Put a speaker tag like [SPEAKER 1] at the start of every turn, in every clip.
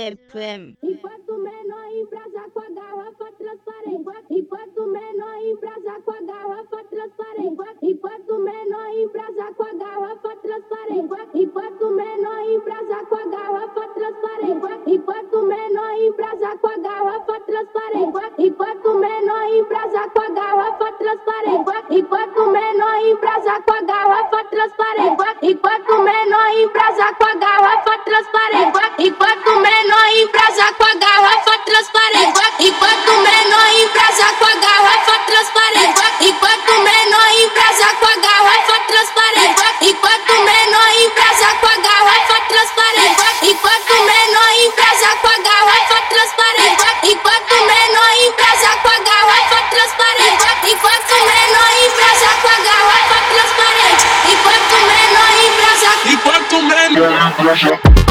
[SPEAKER 1] FM.
[SPEAKER 2] Enquanto menor embrasa com a garrafa transparente. Enquanto menor embrasa com a garrafa transparente. Enquanto menor embrasa com a garrafa transparente. Enquanto menor embrasa com a garrafa transparente. Enquanto menor embrasa com a garrafa transparente. Enquanto menor embrasa com a garrafa transparente. Enquanto menor embrasa com a garrafa transparente. Enquanto menor embrasa com a garrafa transparente. Enquanto menor embrasa com a garrafa transparente. Enquanto menor embrasa com a garrafa transparente. Enquanto menor embrasa com a garrafa transparente. Enquanto menor embrasa com a garrafa transparente. Enquanto menor embrasa com a garrafa transparente. Enquanto menor embrasa com a garrafa transparente. Enquanto menor embrasa com a garrafa transparente. Enquanto menor.
[SPEAKER 3] Enquanto menor
[SPEAKER 2] Enquanto menor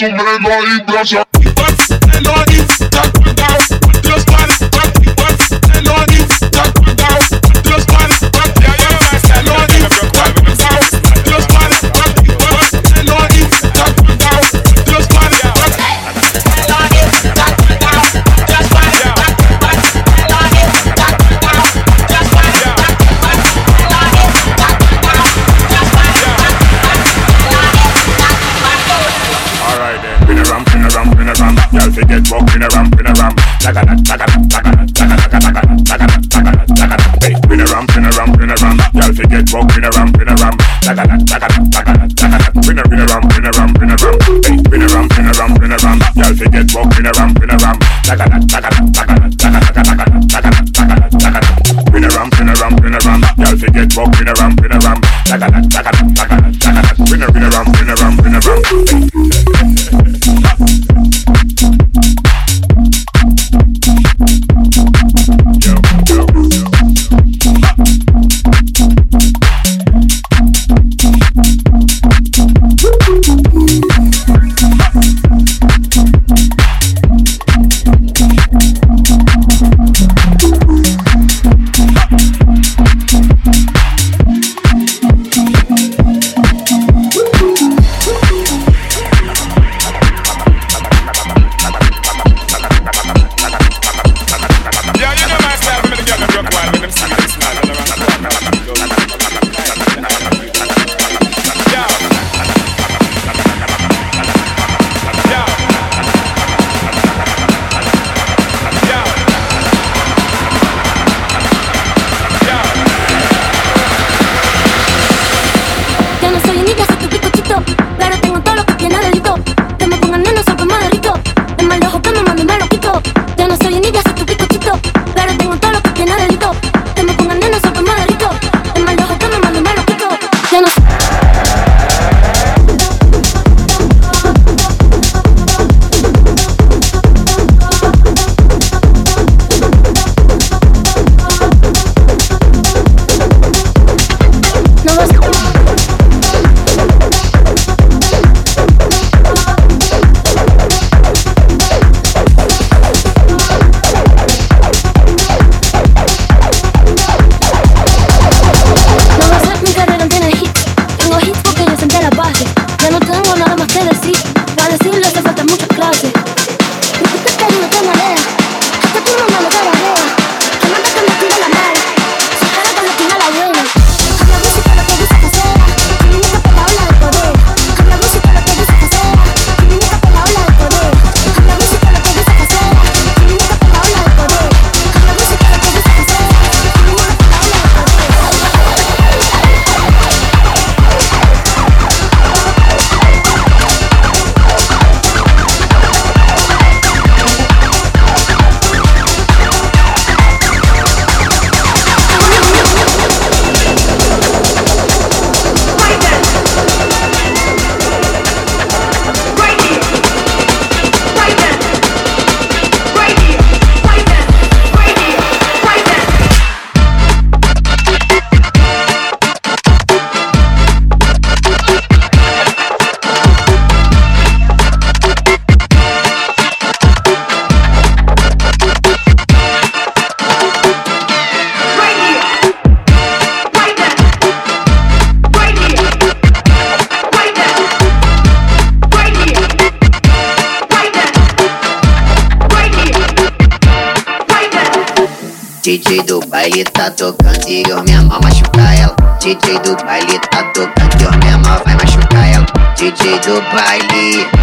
[SPEAKER 2] Enquanto menor embrasa Enquanto menor
[SPEAKER 3] tá com a
[SPEAKER 4] Y'all fi get buck, pin a ram, pin a ram Takana, takana, takana, takana, takana, takana, takana, takana Hey, pin a ram, pin a ram, pin a ram Y'all fi get buck, pin a ram, pin a ram Takana, takana, takana, takana Pin a, pin a ram, pin a ram, pin a ram Hey, pin a ram, pin a ram, pin a ram Y'all fi get buck, pin a ram, pin a ram Takana, takana, takana, takana, takana, takana, takana, takana Pin a ram, pin a ram, pin a ram Y'all fi get buck, pin a ram,
[SPEAKER 1] DJ do baile,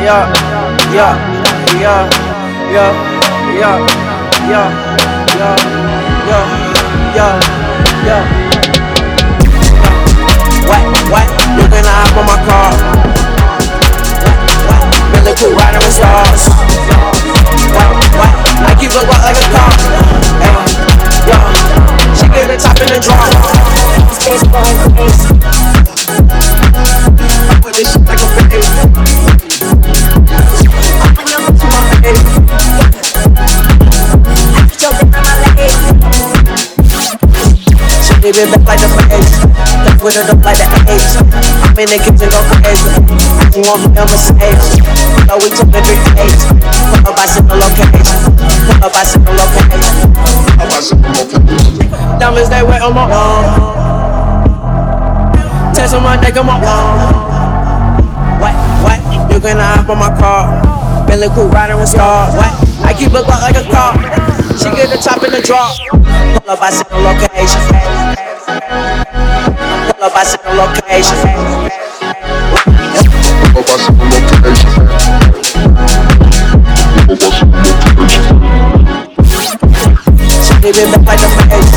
[SPEAKER 5] Baby, back like the face. Left with it up like the A's. I'm in the kitchen, go crazy. You want me on Mercedes? So we took the three days. Pull up, send the location. Pull up, send the location. Diamonds, they wet on my arm. Test on my neck, on my arm. Uh, what, what? You can hop on my car. Bentley cool rider with stars. What? I keep looking like a car.
[SPEAKER 6] She get the top in the drop. Pull up, I see the location. Pull up, I see the location.
[SPEAKER 3] Pull up, I see the location.
[SPEAKER 6] She the page.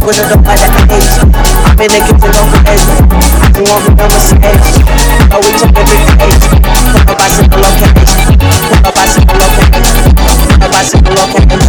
[SPEAKER 6] Put it the page. I've. You want me on the six. Oh, we took every up, I said the location. I said, well, okay,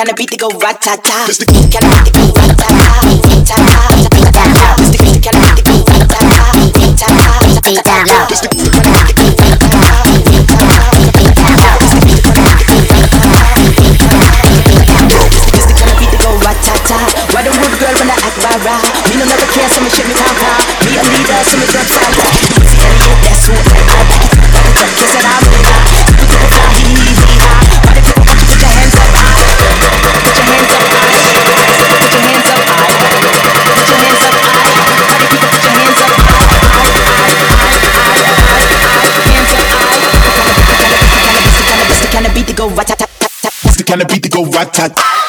[SPEAKER 6] can I
[SPEAKER 3] beat
[SPEAKER 6] the go rat-ta-ta? Can I beat the go rat
[SPEAKER 7] tat.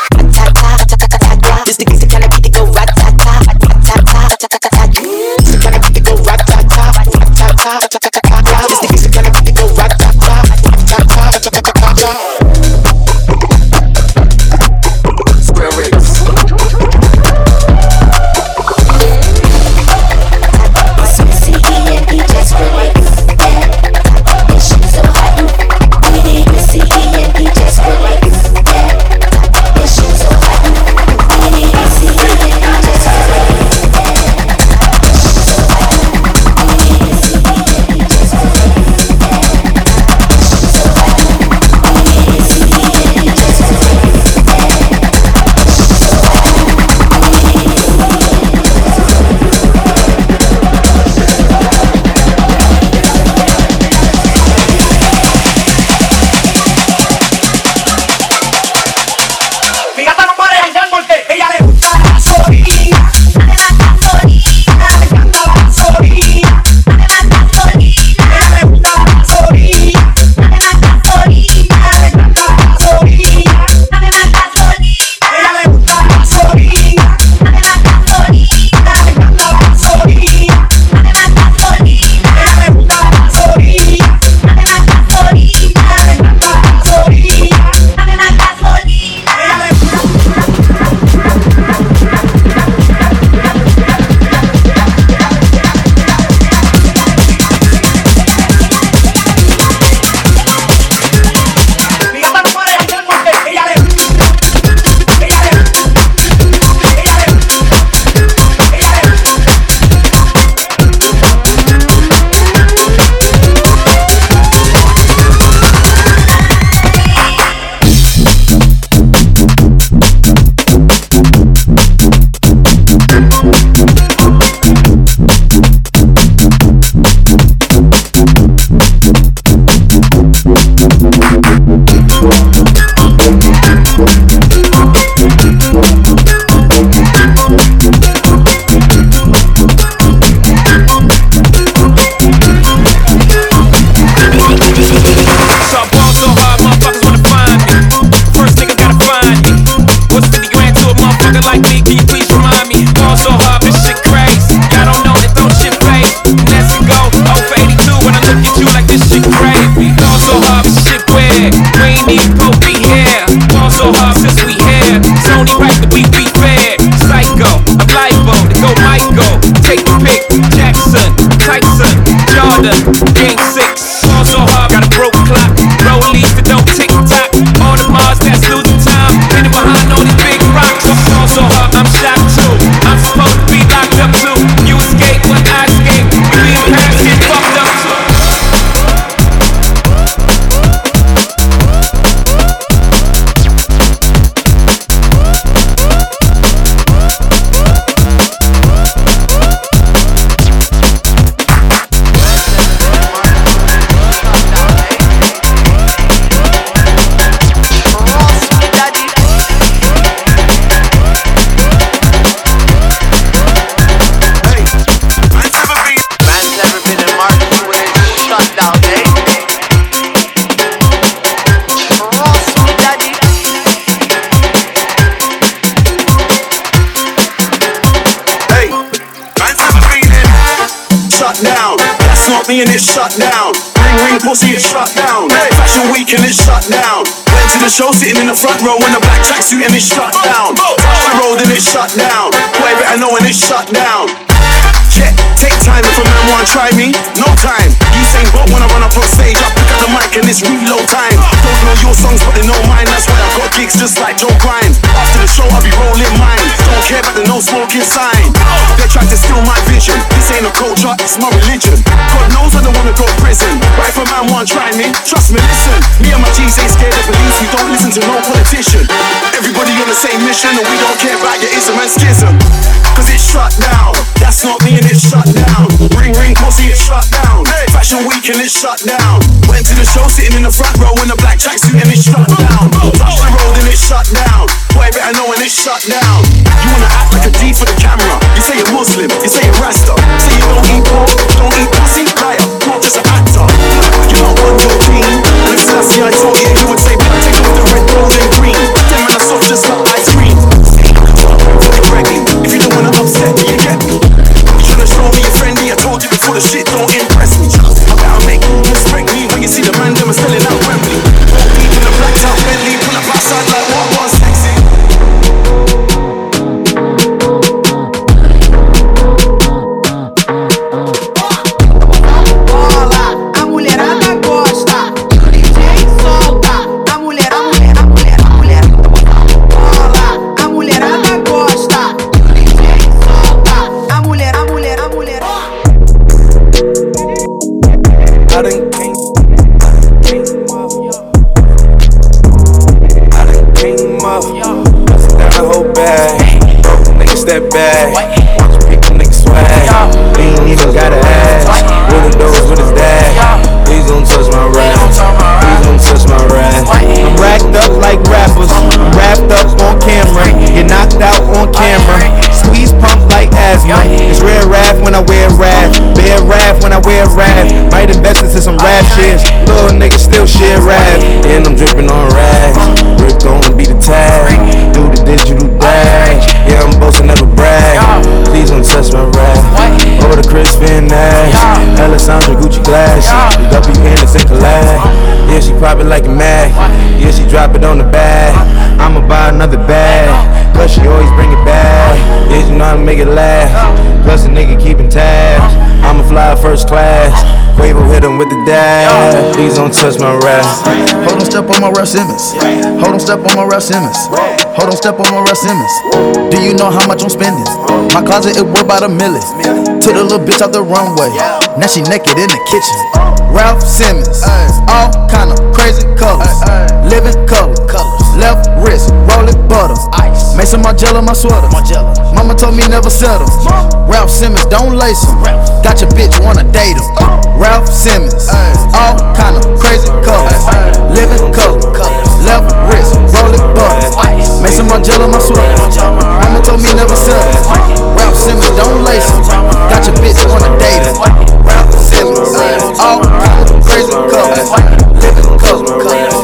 [SPEAKER 8] Sitting in the front row in the black tracksuit and it's shut down. The road and it's shut down. Boy better know and it's shut down. Yeah, take time if a man wanna try me. No time. You saying but when I run up on stage, I pick up the mic and it's reload time. Don't know your songs, but they know mine. That's why I got gigs just like Joe Grimes. After the show, I'll be rolling mine. Don't care about the no smoking sign. They tried to steal my vision. This ain't a culture, it's my religion. God I don't wanna go to prison. But if a man want try me, trust me, listen. Me and my G's ain't scared of police. We don't listen to no politician. Everybody on the same mission, and we don't care about your ism and schism. Cause it's shut down. That's not me and it's shut down. Ring ring pussy, it's shut down. Fashion week and it's shut down. Went to the show sitting in the front row in a black tracksuit and it's shut down. Touch the road and it's shut down. Boy, better know when it's shut down. You wanna
[SPEAKER 9] with the dash. Please don't touch my rap.
[SPEAKER 10] Hold on, step on my Raf Simons. Hold on, step on my Raf Simons. Hold on, step on my Raf Simons. Do you know how much I'm spending? My closet it worth about a million. Took the little bitch out the runway. Now she naked in the kitchen. Raf Simons, all kind of crazy colors, living color. Left wrist, rolling butter. Ice. Maison Margiela, my sweater. Mama told me never settle. Raf Simons, don't lace him. Got your bitch wanna date him. Raf Simons, all kind of crazy colors, living color. Left wrist, rolling butter. Maison Margiela, my sweater. Mama told me never settle. Raf Simons, don't lace him. Got your bitch wanna date. Raf Simons, all kind of crazy colors, living color.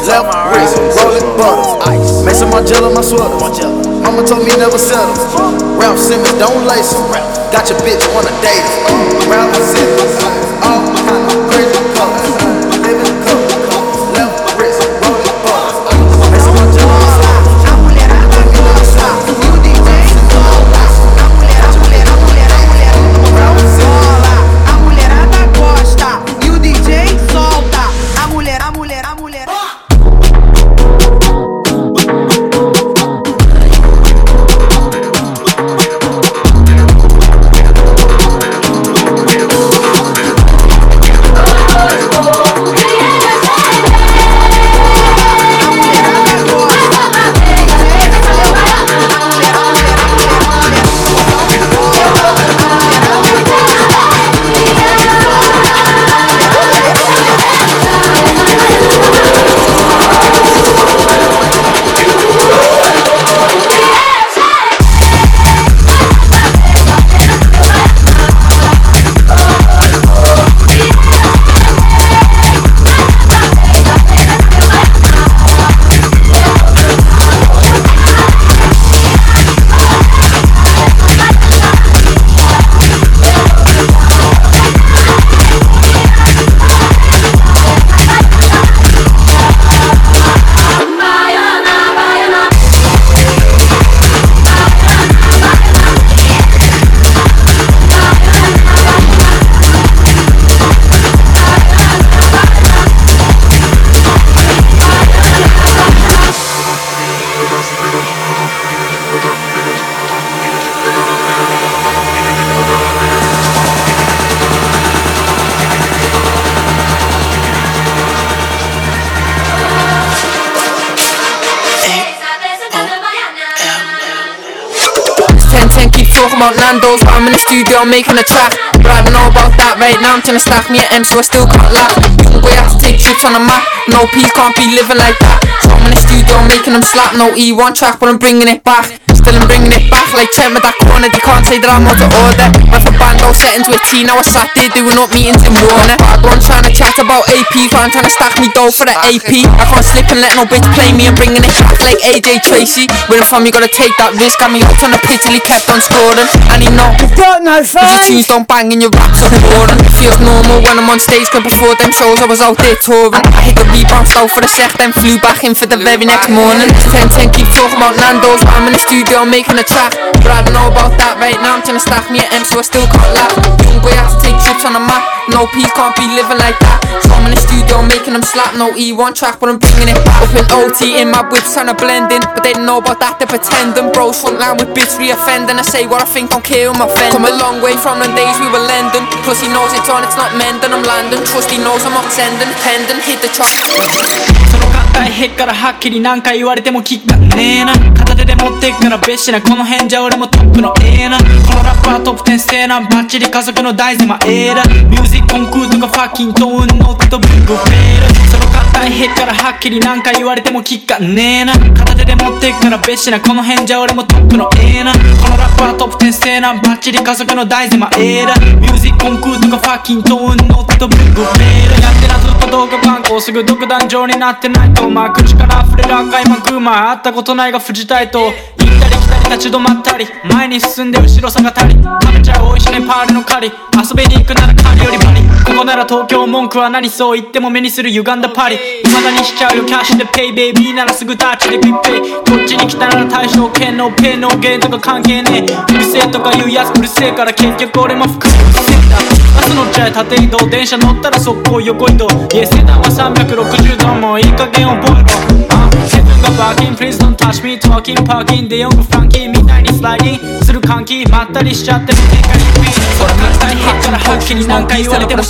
[SPEAKER 10] Left wrist, rolling butter. Maison Margiela, my sweater. Mama told me never settle. Raf Simons, don't lace him. Got your bitch wanna date him. Raf Simons, all kind of crazy colors,
[SPEAKER 11] about Nando's, but I'm in the studio making a track. But I don't know about that right now. I'm trying to stack me an M, so I still can't laugh. Young boy to take trips on the map. No P can't be living like that. So I'm in the studio making them slap. No E1 track, but I'm bringing it back. Still I'm bringing it back like Trent with that corner. You can't say that I'm out of order. Went from bando settings with T, now I sat there doing up meetings in Warner. Bad one trying to chat about AP, but I'm trying to stack me dough for the AP. I can't slip and let no bitch play me. I'm bringing it back like AJ Tracey. Winning from you gotta take that risk. Got me hooked on the pitch till he kept on scoring. And he know.
[SPEAKER 12] You've got no
[SPEAKER 11] Cause your
[SPEAKER 12] fun.
[SPEAKER 11] tunes don't bang and your raps are boring Feels normal when I'm on stage Cause before them shows I was out there touring I hit the rebound style for the sec Then flew back in for the very next morning 10-10 keep talking about Nando's But I'm in the studio making a track But I don't know about that right now I'm trying to stack me an M so I still can't laugh. Young boy has to take trips on the map. No P can't be living like that. So I'm in the studio making them slap. No E1 track but I'm bringing it. Up in OT in my whips trying to blend in. But they don't know about that they're pretending Bros front line with bitch re-offending I say what I think don't who my friend Come a long way from the days we were lending. Plus he knows it's on it's not mending. I'm landing. Trust he knows I'm not sending. Pending hit the track
[SPEAKER 13] 大変からはっきり何回言われても聞かねえな。片手で持ってくから別紙なこの辺じゃ俺もトップのええな。このラッパートップ10せえなバッチリ家族の大事まええなミュージックコンクールとかファッキントーンノットブングフェール。その硬いへっからはっきり何回言われても聞かねえな。片手で持ってっから別紙なこの辺じゃ俺もトップのええな。このラッパートップ10せえなバッチリ家族の大事まええな。ミュージックコンクールとかファッキントーンノットブックフェール。やってなずっと動画番号すぐ独壇場になってないと。まあ口から溢れる赤いマグマ会ったことないが藤たいと。行ったり来たり立ち止まったり前に進んで後ろ下がったり。食べちゃう美味しいねパールの狩り。遊びに行くなら狩りよりバリ。ここなら東京文句は何そう言っても目にする歪んだパリ。未だにしちゃうよ。キャッシュでペイベイ。ビーならすぐタッチでピッペイ。こっちに来たなら対象権のペイのゲーとか関係ねえ。うるせえとか言うやつうるせえから結局俺も服うるせえんだ明日乗っちゃえ縦移動。電車乗ったら速攻横移動。家セダンは360度もういい加減覚えろ。あセブンがバーキン Please don't touch me. Talking パーキンでヨングフランキーみたいにスライディングする換気まったりしちゃってる展開にピンそれみたいへっからはっきり何回言われても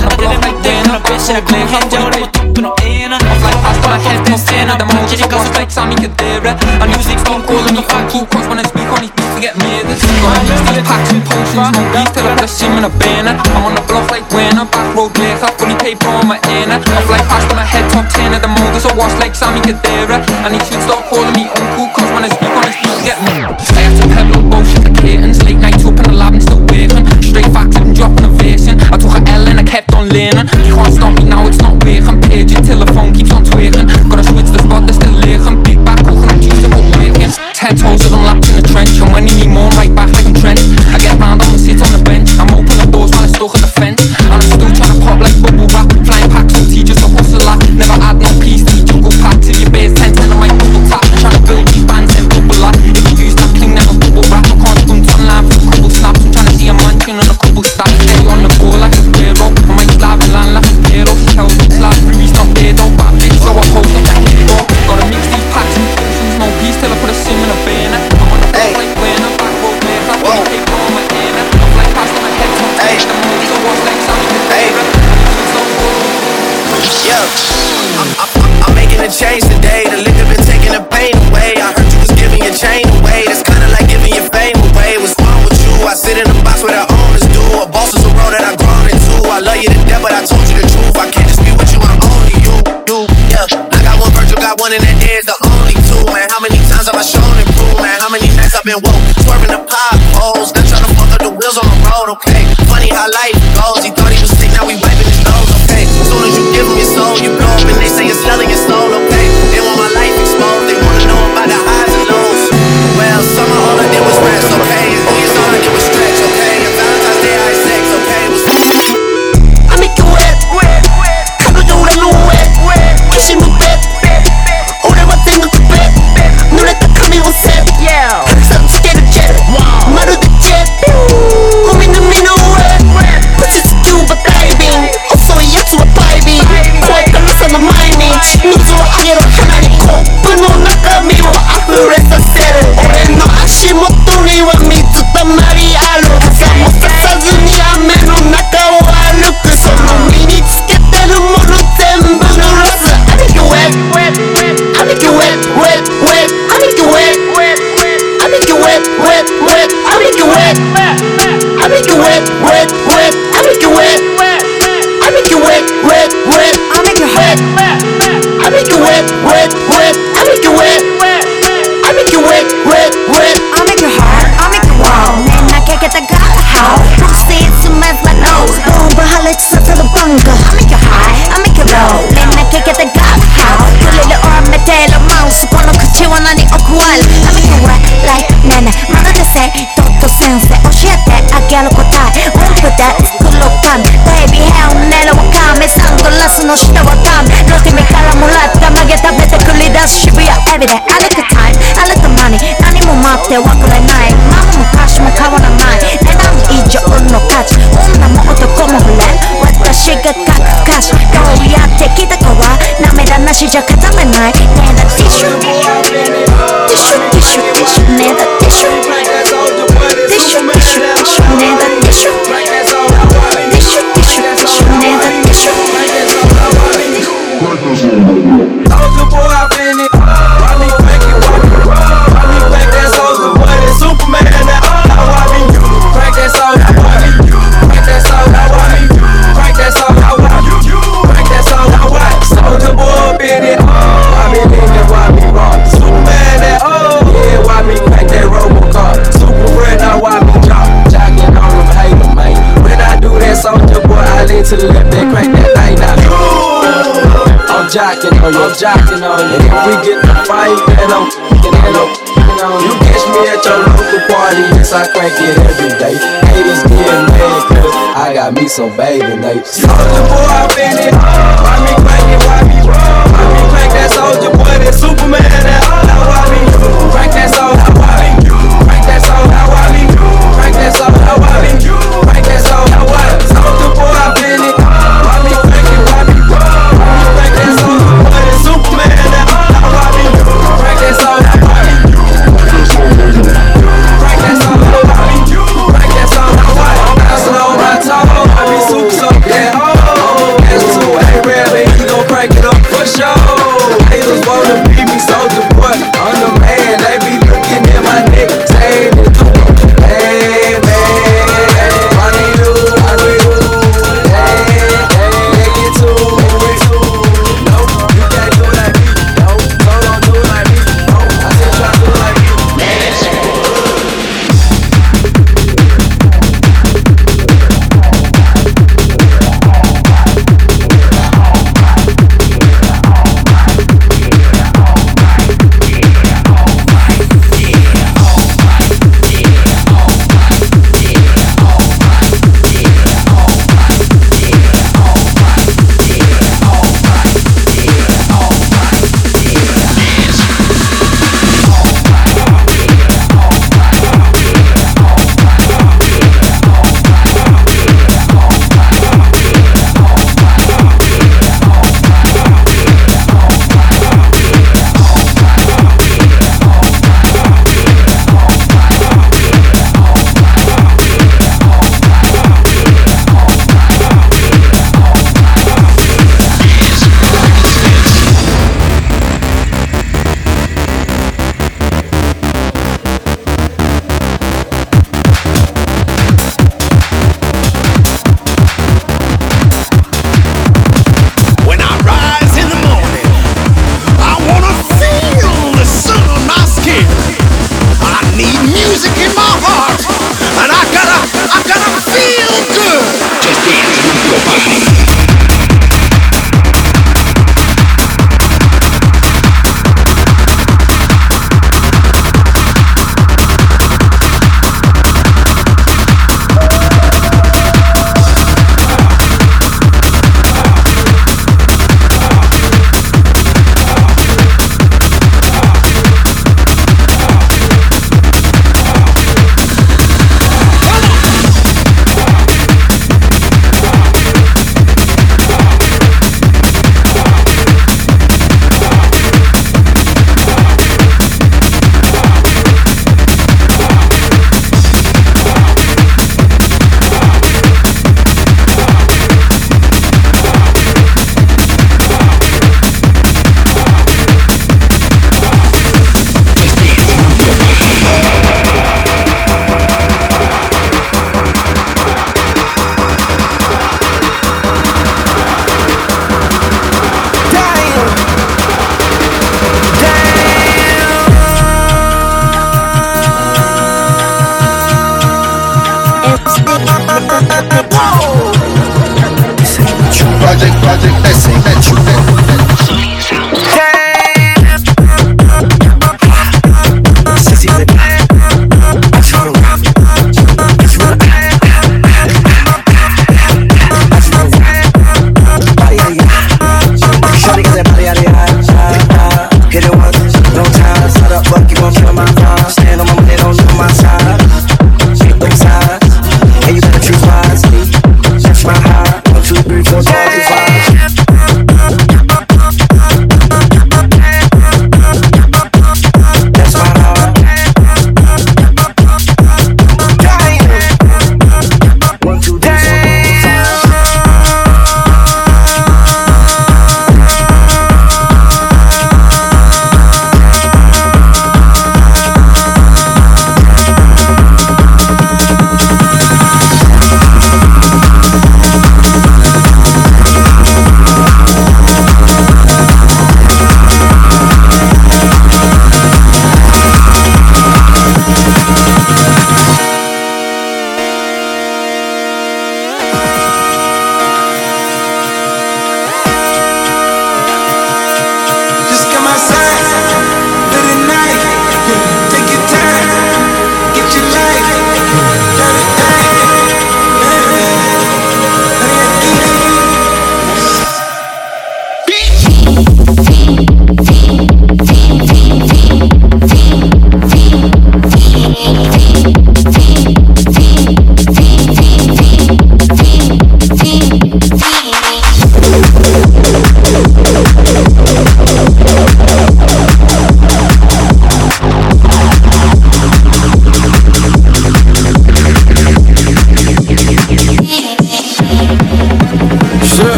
[SPEAKER 13] 片手で持ってんから別紙なこの辺じゃ俺もトップの Vienna Of like pasta, hot ten stena De mam geri gazı kayıt sami kedere My music don't call me fucking Cause when I speak on it, please forget me This is my next deep packs and potions. No beef till I rush him in a banner. I'm on the block like when I'm back road leg I fully paid for my inner Of like pasta, my head top ten. At the modus I wash like Sami Kedera And these he should stop calling me uncle Cause when I speak on it, please forget me. I have to pedal bullshit the
[SPEAKER 14] kittens. I've been woke, swerving the potholes, not trying to fuck up the wheels on the road. Okay, funny how life
[SPEAKER 15] I'm jocking oh, on you, I'm jocking on you. And if we get in a fight, then I'm fucking on you. You catch me at your local party, yes, I crank it every day. Haters getting mad, cause I got me some bathing apes. Soldier boy, I've been it all.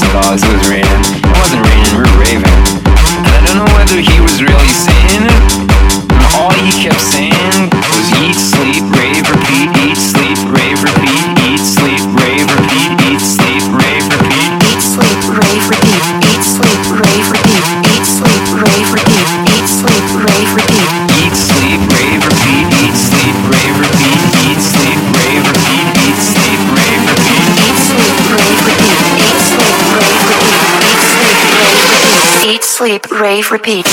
[SPEAKER 15] that's
[SPEAKER 16] what always
[SPEAKER 17] was written. Repeat.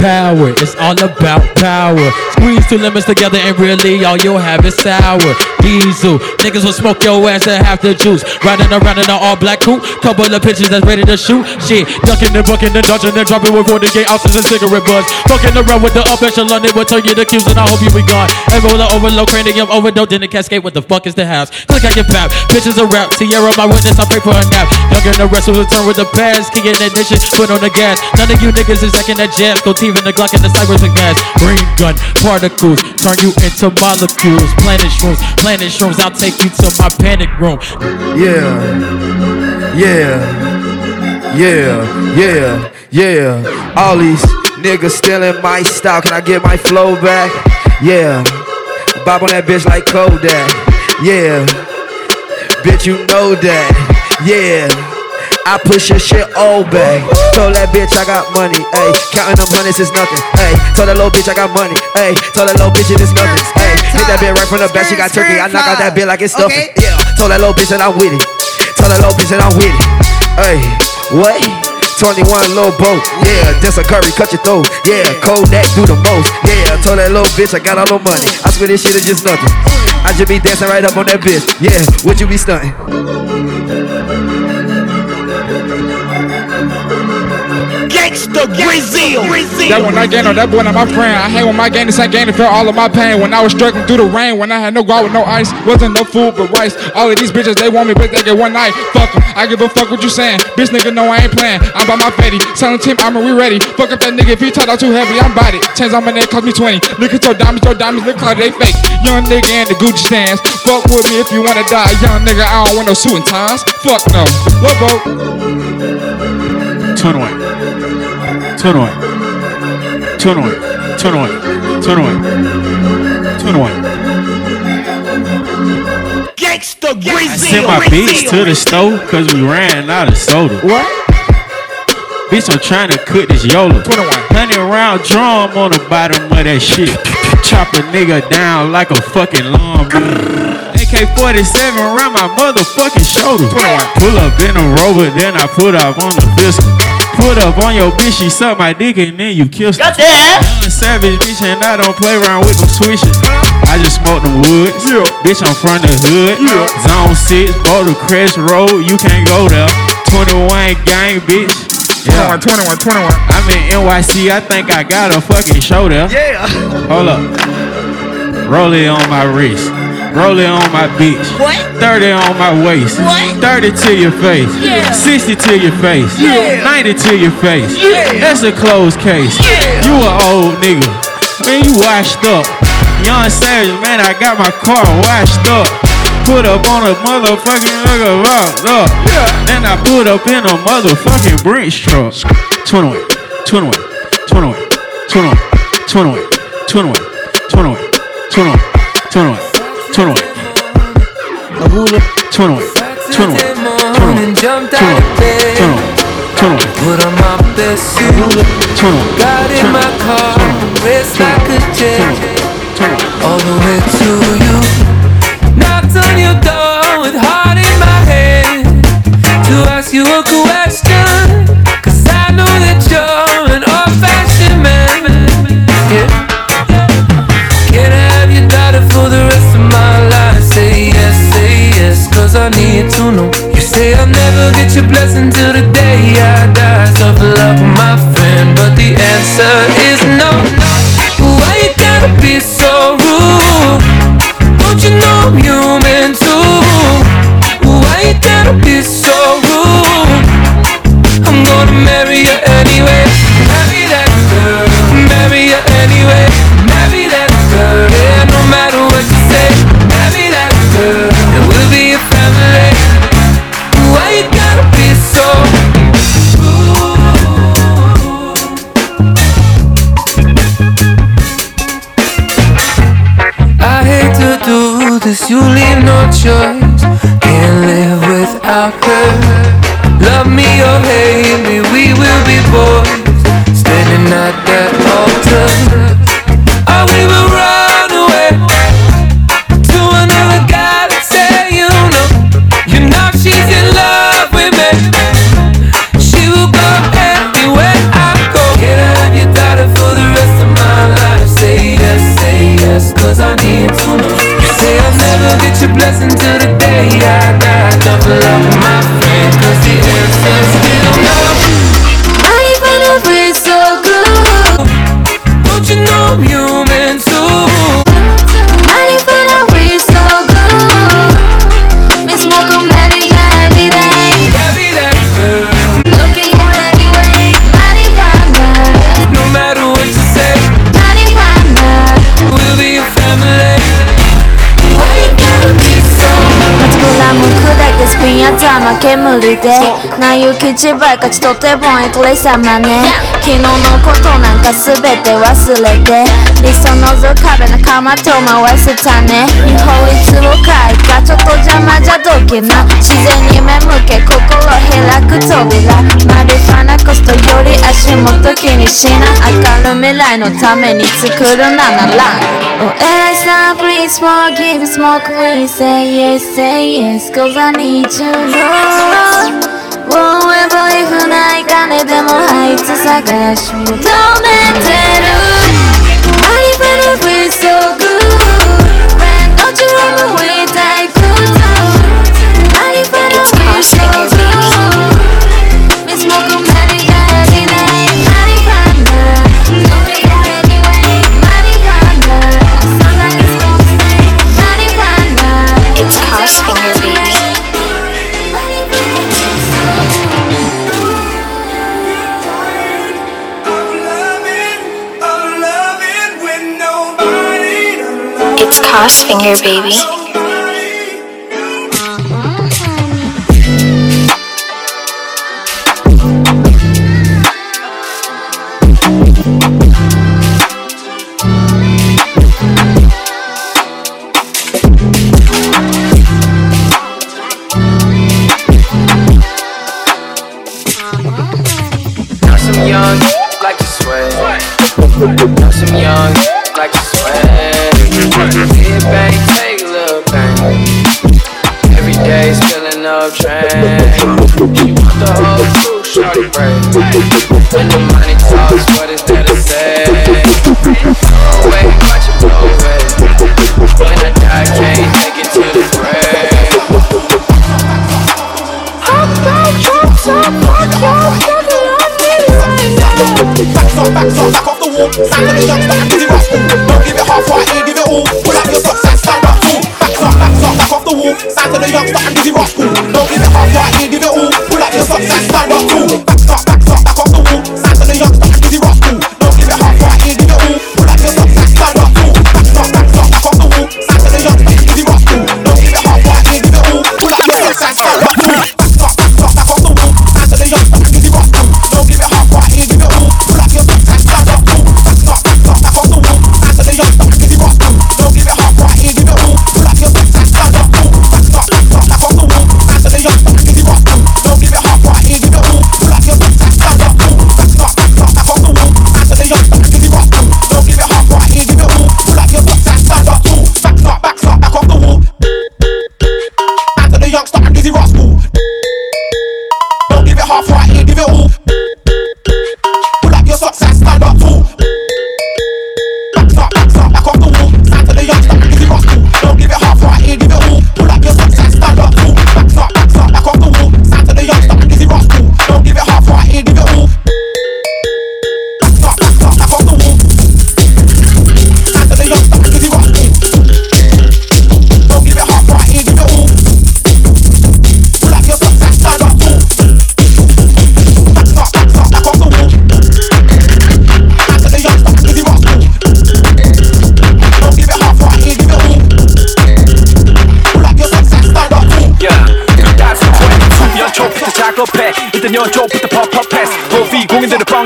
[SPEAKER 18] Power. It's all about power. Squeeze two lemons together and really all you'll have is sour. Diesel. Niggas will smoke your ass and half the juice. Riding around in an all black coupe. Couple of pitches that's ready to shoot. Shit. Ducking and bucking and dodging and dropping with 40 gate ounces and cigarette butts. Fucking around with the up echelon. They will turn you to cubes and I hope you be gone. And roll overload, cranium overdose, then the cascade. What the fuck is the house? Click I get pap. Bitches a rap. Sierra, my witness. I pray for a nap. Younger than the rest will return with the past. Key in ignition. Put on the gas. None of you niggas is acting that jazz. Go team in the Glock and the cybers and gas. Green gun particles. Turn you into molecules. Planet shrooms. Planet shrooms. I'll take you to my panic room.
[SPEAKER 10] Yeah, yeah, yeah, yeah, yeah. All these niggas stealing my style. Can I get my flow back? Yeah. Bob on that bitch like Kodak. Yeah. Bitch, you know that. Yeah. I push your shit all back. Told that bitch I got money, ayy. Counting them hundreds is nothing, ayy. Told that little bitch I got money, ayy. Told that little bitch it is nothing, ayy. Hit that bitch right from the back, she got turkey. I knock out that bitch like it's stuffing. Yeah. Told that little bitch that I'm with it. Told that little bitch that I'm with it. Ayy, what? 21 low boat, yeah, this a curry, cut your throat, yeah, Kodak do the most, yeah, told that little bitch I got all the money, I swear this shit is just nothing, I just be dancing right up on that bitch, yeah, would you be stunting?
[SPEAKER 1] Gangsta Brazil.
[SPEAKER 19] That when I gained on oh, that boy, not my friend. I hang with my gang, the same gang that felt all of my pain. When I was struggling through the rain, when I had no guard with no ice, wasn't no food but rice. All of these bitches, they want me, but they get one night. Fuck Fuck 'em. I give a fuck what you saying. Bitch nigga, no, I ain't playing. I'm by my fatty. Silent team, I'm we ready. Fuck up that nigga if he talk out too heavy, I'm body. Chains on my neck cost me 20. Look at your diamonds, your diamonds look like they fake. Young nigga in the Gucci stands. Fuck with me if you wanna die. Young nigga, I don't want no suit and ties. Fuck no. What boat?
[SPEAKER 20] Turn away. Turn away. Turn away. Turn away. Turn away. Turn away.
[SPEAKER 1] Gangsta
[SPEAKER 20] I
[SPEAKER 1] Brazil.
[SPEAKER 20] sent my bitch to the store cause we ran out of soda.
[SPEAKER 10] What?
[SPEAKER 20] Bitch, I'm trying to cook this YOLO.
[SPEAKER 19] 21.
[SPEAKER 20] Hundred round drum on the bottom of that shit. Chop a nigga down like a fucking lawnmower. AK 47 around my motherfucking shoulder. Pull up in a rover, then I put up on the fiscal. Put up on your bitch, she suck my dick and then you kiss her. Young savage bitch and I don't play around with them swishes. I just smoke them woods. Bitch, I'm from the hood. Zone 6, go to Crest Road, you can't go there. 21 gang, bitch. Yeah.
[SPEAKER 19] 21, 21.
[SPEAKER 20] I'm in NYC, I think I got a fucking show there.
[SPEAKER 10] Yeah.
[SPEAKER 20] Hold up. Roll it on my wrist. Roll it on my bitch.
[SPEAKER 21] What?
[SPEAKER 20] 30 on my waist.
[SPEAKER 21] What?
[SPEAKER 20] 30 to your face.
[SPEAKER 21] Yeah.
[SPEAKER 20] 60 to your face.
[SPEAKER 21] Yeah.
[SPEAKER 20] 90 to your face.
[SPEAKER 21] Yeah.
[SPEAKER 20] That's a closed case.
[SPEAKER 21] Yeah.
[SPEAKER 20] You an old nigga. Man, you washed up. Young Savage, man, I got my car washed up. Put up on a motherfucking nigga locked up. Then I put up in a motherfucking Brinks truck. 21, 21, 21, 21, 21, 21, 21, 21, 21, 21, 21, 21, 21,
[SPEAKER 22] jumped out of bed.
[SPEAKER 20] 21,
[SPEAKER 22] Put on my best suit.
[SPEAKER 20] 21,
[SPEAKER 22] Got in my car. Raced like a jet. All the way to you. Knocked on your door with heart in my head. To ask you a question. I need to know. You say I'll never get your blessing till the day I die. Tough luck, my friend, but the answer is no. Why you gotta be so rude? Don't you know I'm human too? Why you gotta be so rude? I'm gonna marry you leave
[SPEAKER 12] 煙でな行き地ばかちとってボンエクレ様ね。昨日のことなんか全て忘れて理想のぞ壁仲間と回せたね。日本一を書いたちょっと邪魔じゃどけな。自然に目向け心開く扉。マリファナコストより足元気にしな。明るい未来のために作るななら。お偉いさん please forgive smoke say yes say yes cause I need you love Wherever if ない金でもあいつ探し求めてる。
[SPEAKER 23] It's Cos Finger Baby.
[SPEAKER 9] When
[SPEAKER 24] the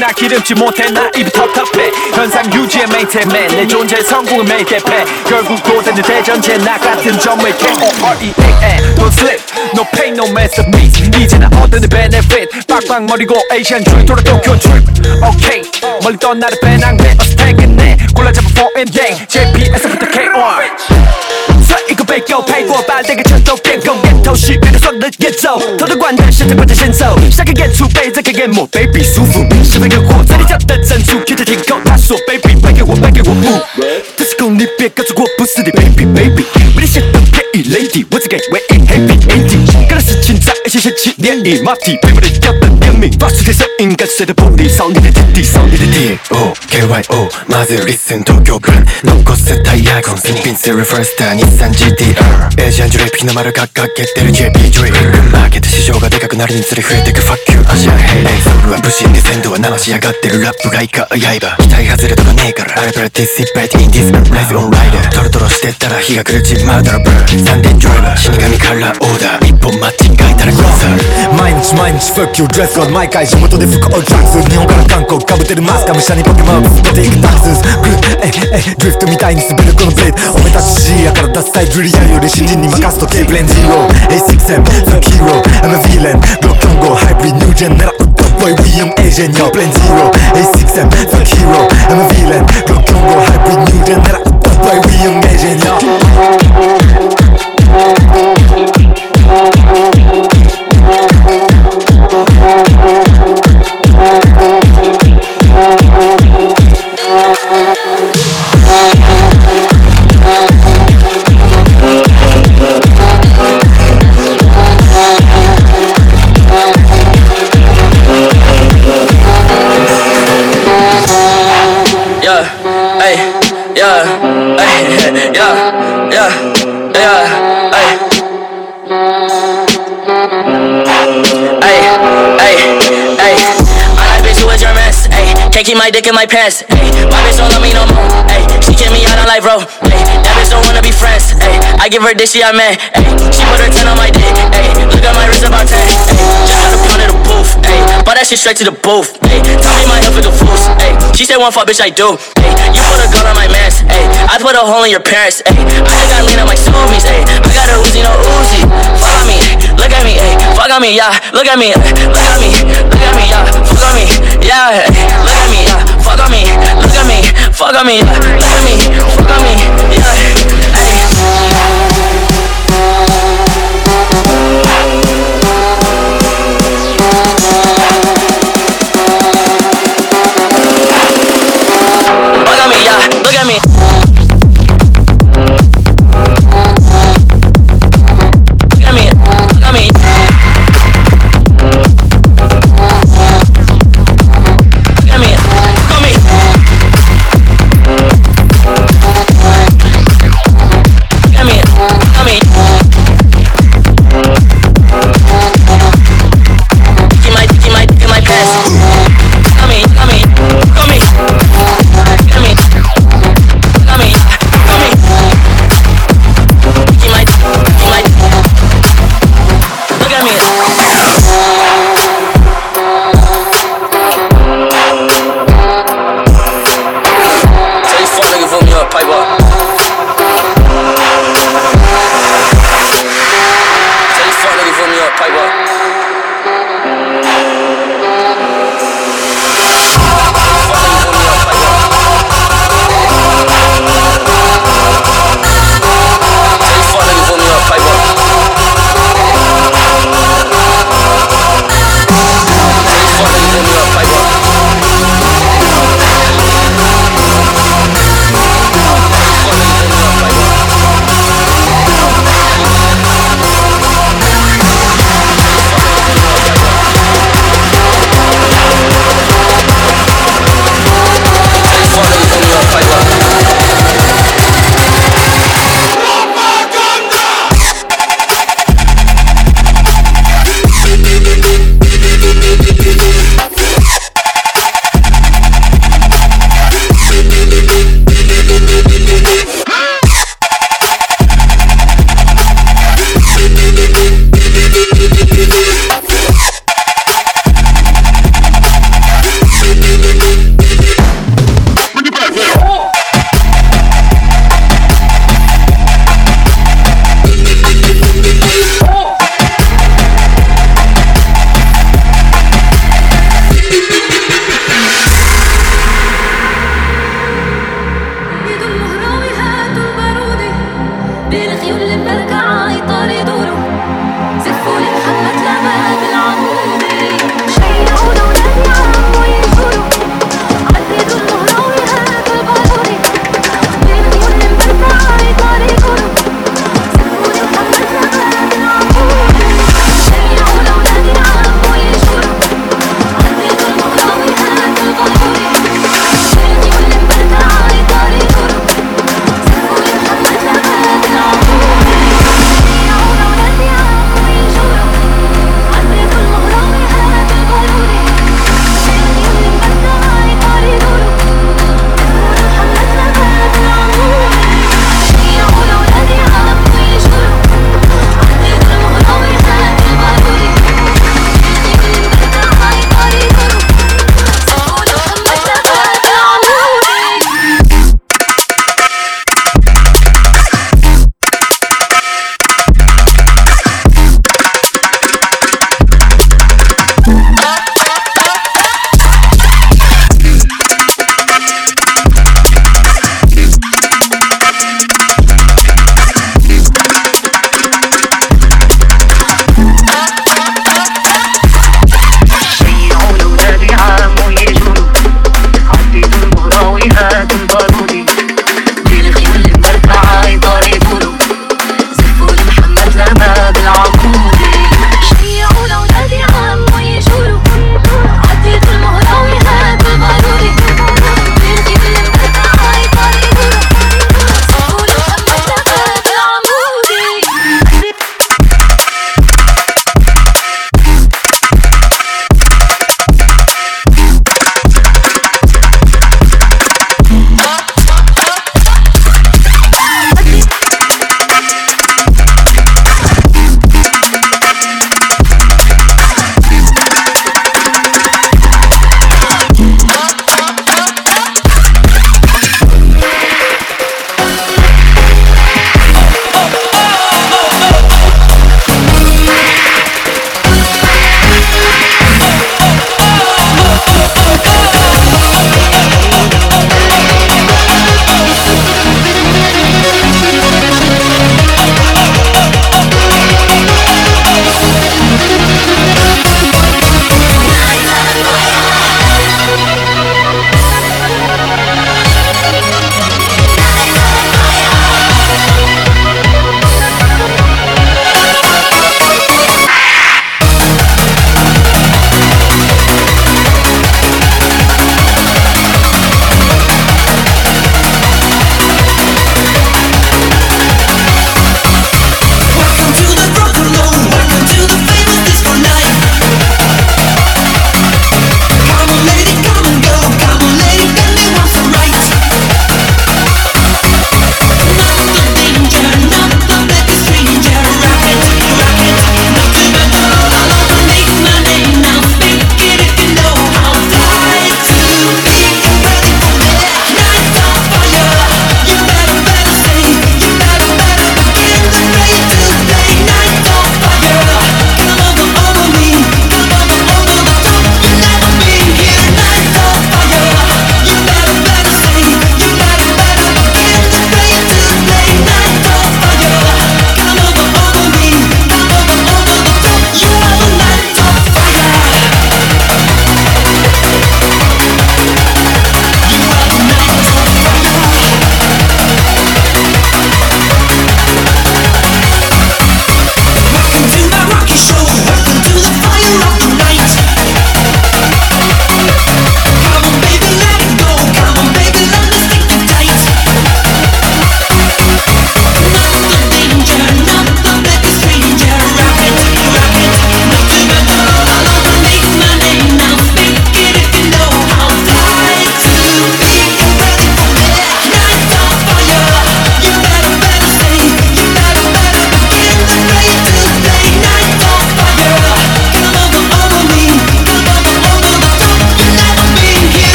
[SPEAKER 25] 나 기름지 못해 나 입이 텁텁해. 현상 유지의 메인테맨 내 존재 성공은 매일 대패 결국 도대는 대전제 나 같은 점을 K-O-R-E-A-N Don't slip No pain no masterpiece 이제는 얻는 benefit. 빡빡머리고 Asian trip 돌아 도쿄 trip Okay 멀리 떠나는 배낭배 퇴근해 골라잡아 foreign day. JPS부터 K-O-R 서 이거 뺏겨 팔고 빨대가 천도 깨고 熟别的爽的节奏，偷偷管的，现在不再先走。下个演出被这个淹没，baby 舒服。是被诱货，这里掉的珍珠，全场提口，他说，baby，卖给我，卖给我不。
[SPEAKER 26] 你别告诉我不是你，baby baby，没你想当便宜 lady，我只给唯一 happy ending。干的事情在一起掀起涟漪，马蹄被我的脚本点名，发出铁声音，跟随着玻璃，少你的弟弟，少你的弟。
[SPEAKER 27] O KYO まず listen 東京分残すタイヤ痕新品セルファースター日産 GTR エージアンジュレーピの丸掲げてる JP ジョイマーケット市場がでかくなるにつれ増えてく Fuck you アジアンヘイレイソルは武士で鮮度は流し上がってるラップがいか刃期待外れとかねえから I participate in this race on rider トロトロしてったら日が暮れちまうだろブーサンデードライバー死神からオーダー。一歩間違えたらクローザー
[SPEAKER 25] 毎日毎日。Fuck you dress code 毎回地元で服をドラッグス。日本から韓国かぶってるマスカムシャにポケモンぶつけていくダンス。グッええドリフトみたいに滑るこのブレード。おめたち G やから脱サイドリアより新人に任すと K ブレンジロー。A6M Fuck hero I'm a villain グロッキョンゴハイブリッドニュージェン狙うトップボーイ We am Asian yo ブレンジロー A6M Fuck hero I'm a villain グロッキョンゴ
[SPEAKER 9] Like we imagine, y'all. My dick in my pants. Hey, my bitch don't love me no more. Hey, she kick me out on life, bro. Hey, that bitch don't wanna be friends. Hey, I give her dick, she a man. Hey, she put her 10 on my dick. Hey, look at my wrist about 10. Hey, just got a pound of the booth. Bought that shit straight to the booth. Hey, tell me my health is a fools. Hey, she said one fuck, bitch, I do. Hey, you put a gun on my mans. Hey, I put a hole in your parents. Hey, I just got lean on my zoomies. Hey, I got a Uzi, no Uzi. On me, look at me. Fuck on me, yeah. Look at me, look at me, look at me, yeah. Fuck on me, yeah. Look at me. Fuck on me, look at me, fuck on me. Look at me, fuck on me, yeah.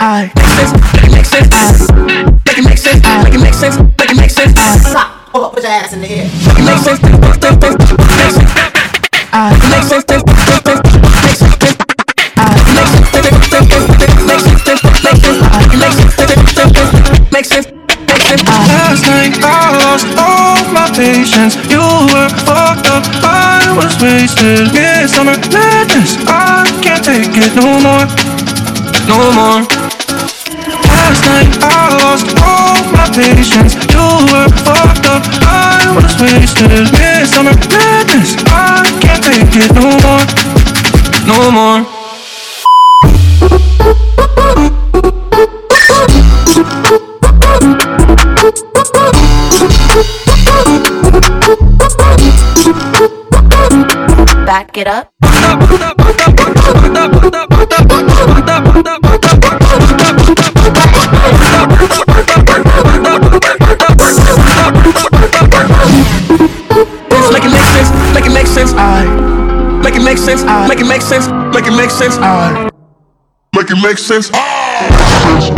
[SPEAKER 28] I
[SPEAKER 6] make it make sense, make it make sense, I make it make sense, make it make sense, stop. Up, put your ass in the air. Make it make sense, I make sense.
[SPEAKER 28] Last night I lost all my patience. You were fucked up, I was wasted. Midsummer madness, I can't take it no more, no more. Last night. I lost all my patience. You were fucked up, I was wasted. Midsummer madness, I can't take it no more, no more.
[SPEAKER 29] Back it up.
[SPEAKER 6] It make sense, I make it make sense, make it make sense, I Make it make sense. Uh. I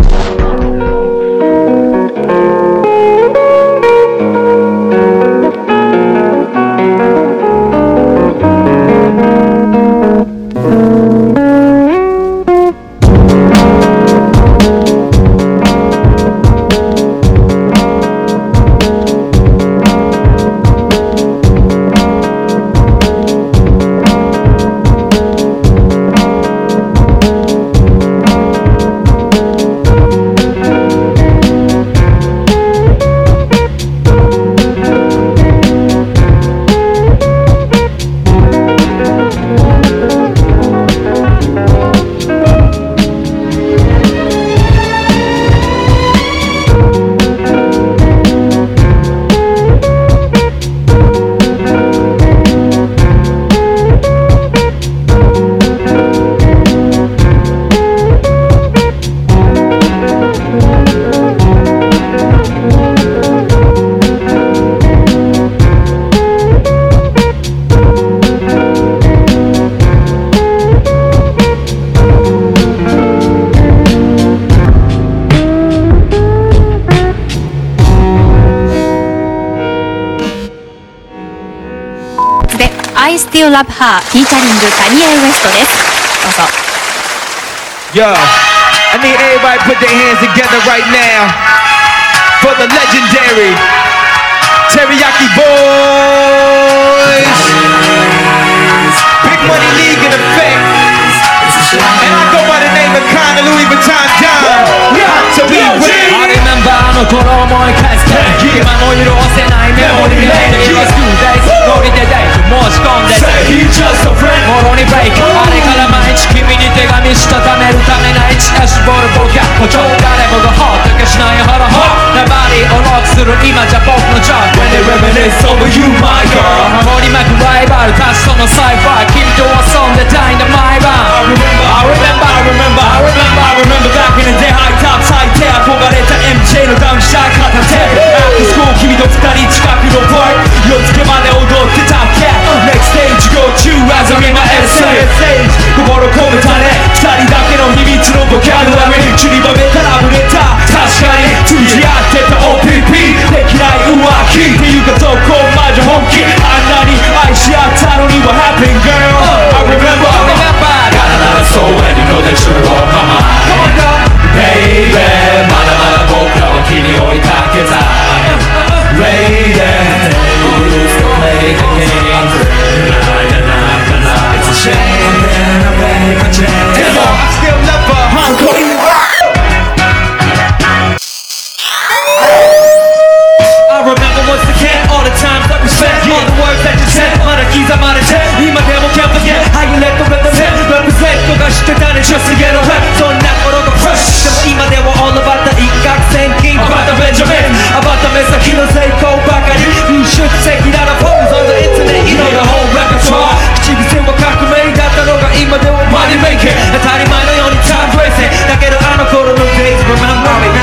[SPEAKER 30] I Still Love Her. フィーチャリングカニエ・ウエストですどうぞ
[SPEAKER 18] Yo, I need everybody put their hands together right now for the legendary Teriyaki Boyz. Big Money League in effect. And I go by the name of Kanye Louis Vuitton Don. Yeah, so we win.
[SPEAKER 28] あの頃思い返すと今も色褪せないメモリーメイド今宿題通りで大申し込んで。
[SPEAKER 18] Say he's just a friend
[SPEAKER 28] もろにブレイクあれから毎日君に手紙したためるためないチラシボールボキャ誇張誰もがほっとけしないハラハ。ラバディをロックする今じゃ僕のジョブ
[SPEAKER 18] When they reminisce over you, my girl.
[SPEAKER 28] 守りまくライバルたちとのサイファー君と遊んでたいんだ毎晩
[SPEAKER 18] I remember, I remember, I remember, I remember back in the day High top 最低憧れた MJ のダウンした片手 After school 君と二人近くのパーク夜付けまで踊ってた next stage go to as I'm in my essay 心込めたね二人だけの秘密のボキャブラリー散りばめたらぶれた確かに通じ合ってた OPP できない浮気っていうかどこまで本気あんなに愛し合ったのには Happy girl I remember I got another soul
[SPEAKER 31] and you know that you're on my mind
[SPEAKER 18] Baby まだまだ僕
[SPEAKER 31] らは君を追いかけた Lady Who's playing the game? I
[SPEAKER 18] remember once again all the times that we spent, all the words that you said, all the keys I'm out of check. My devil can't forget how you let the rhythm hit. Represent, go gush the down and trust to
[SPEAKER 10] get. So
[SPEAKER 18] now we're the crush. The email they were all about the Ikak about the Benjamin, about the Mesa Kilo Seiko Bakari. You should take it out. how they make it. That's the time but I'm.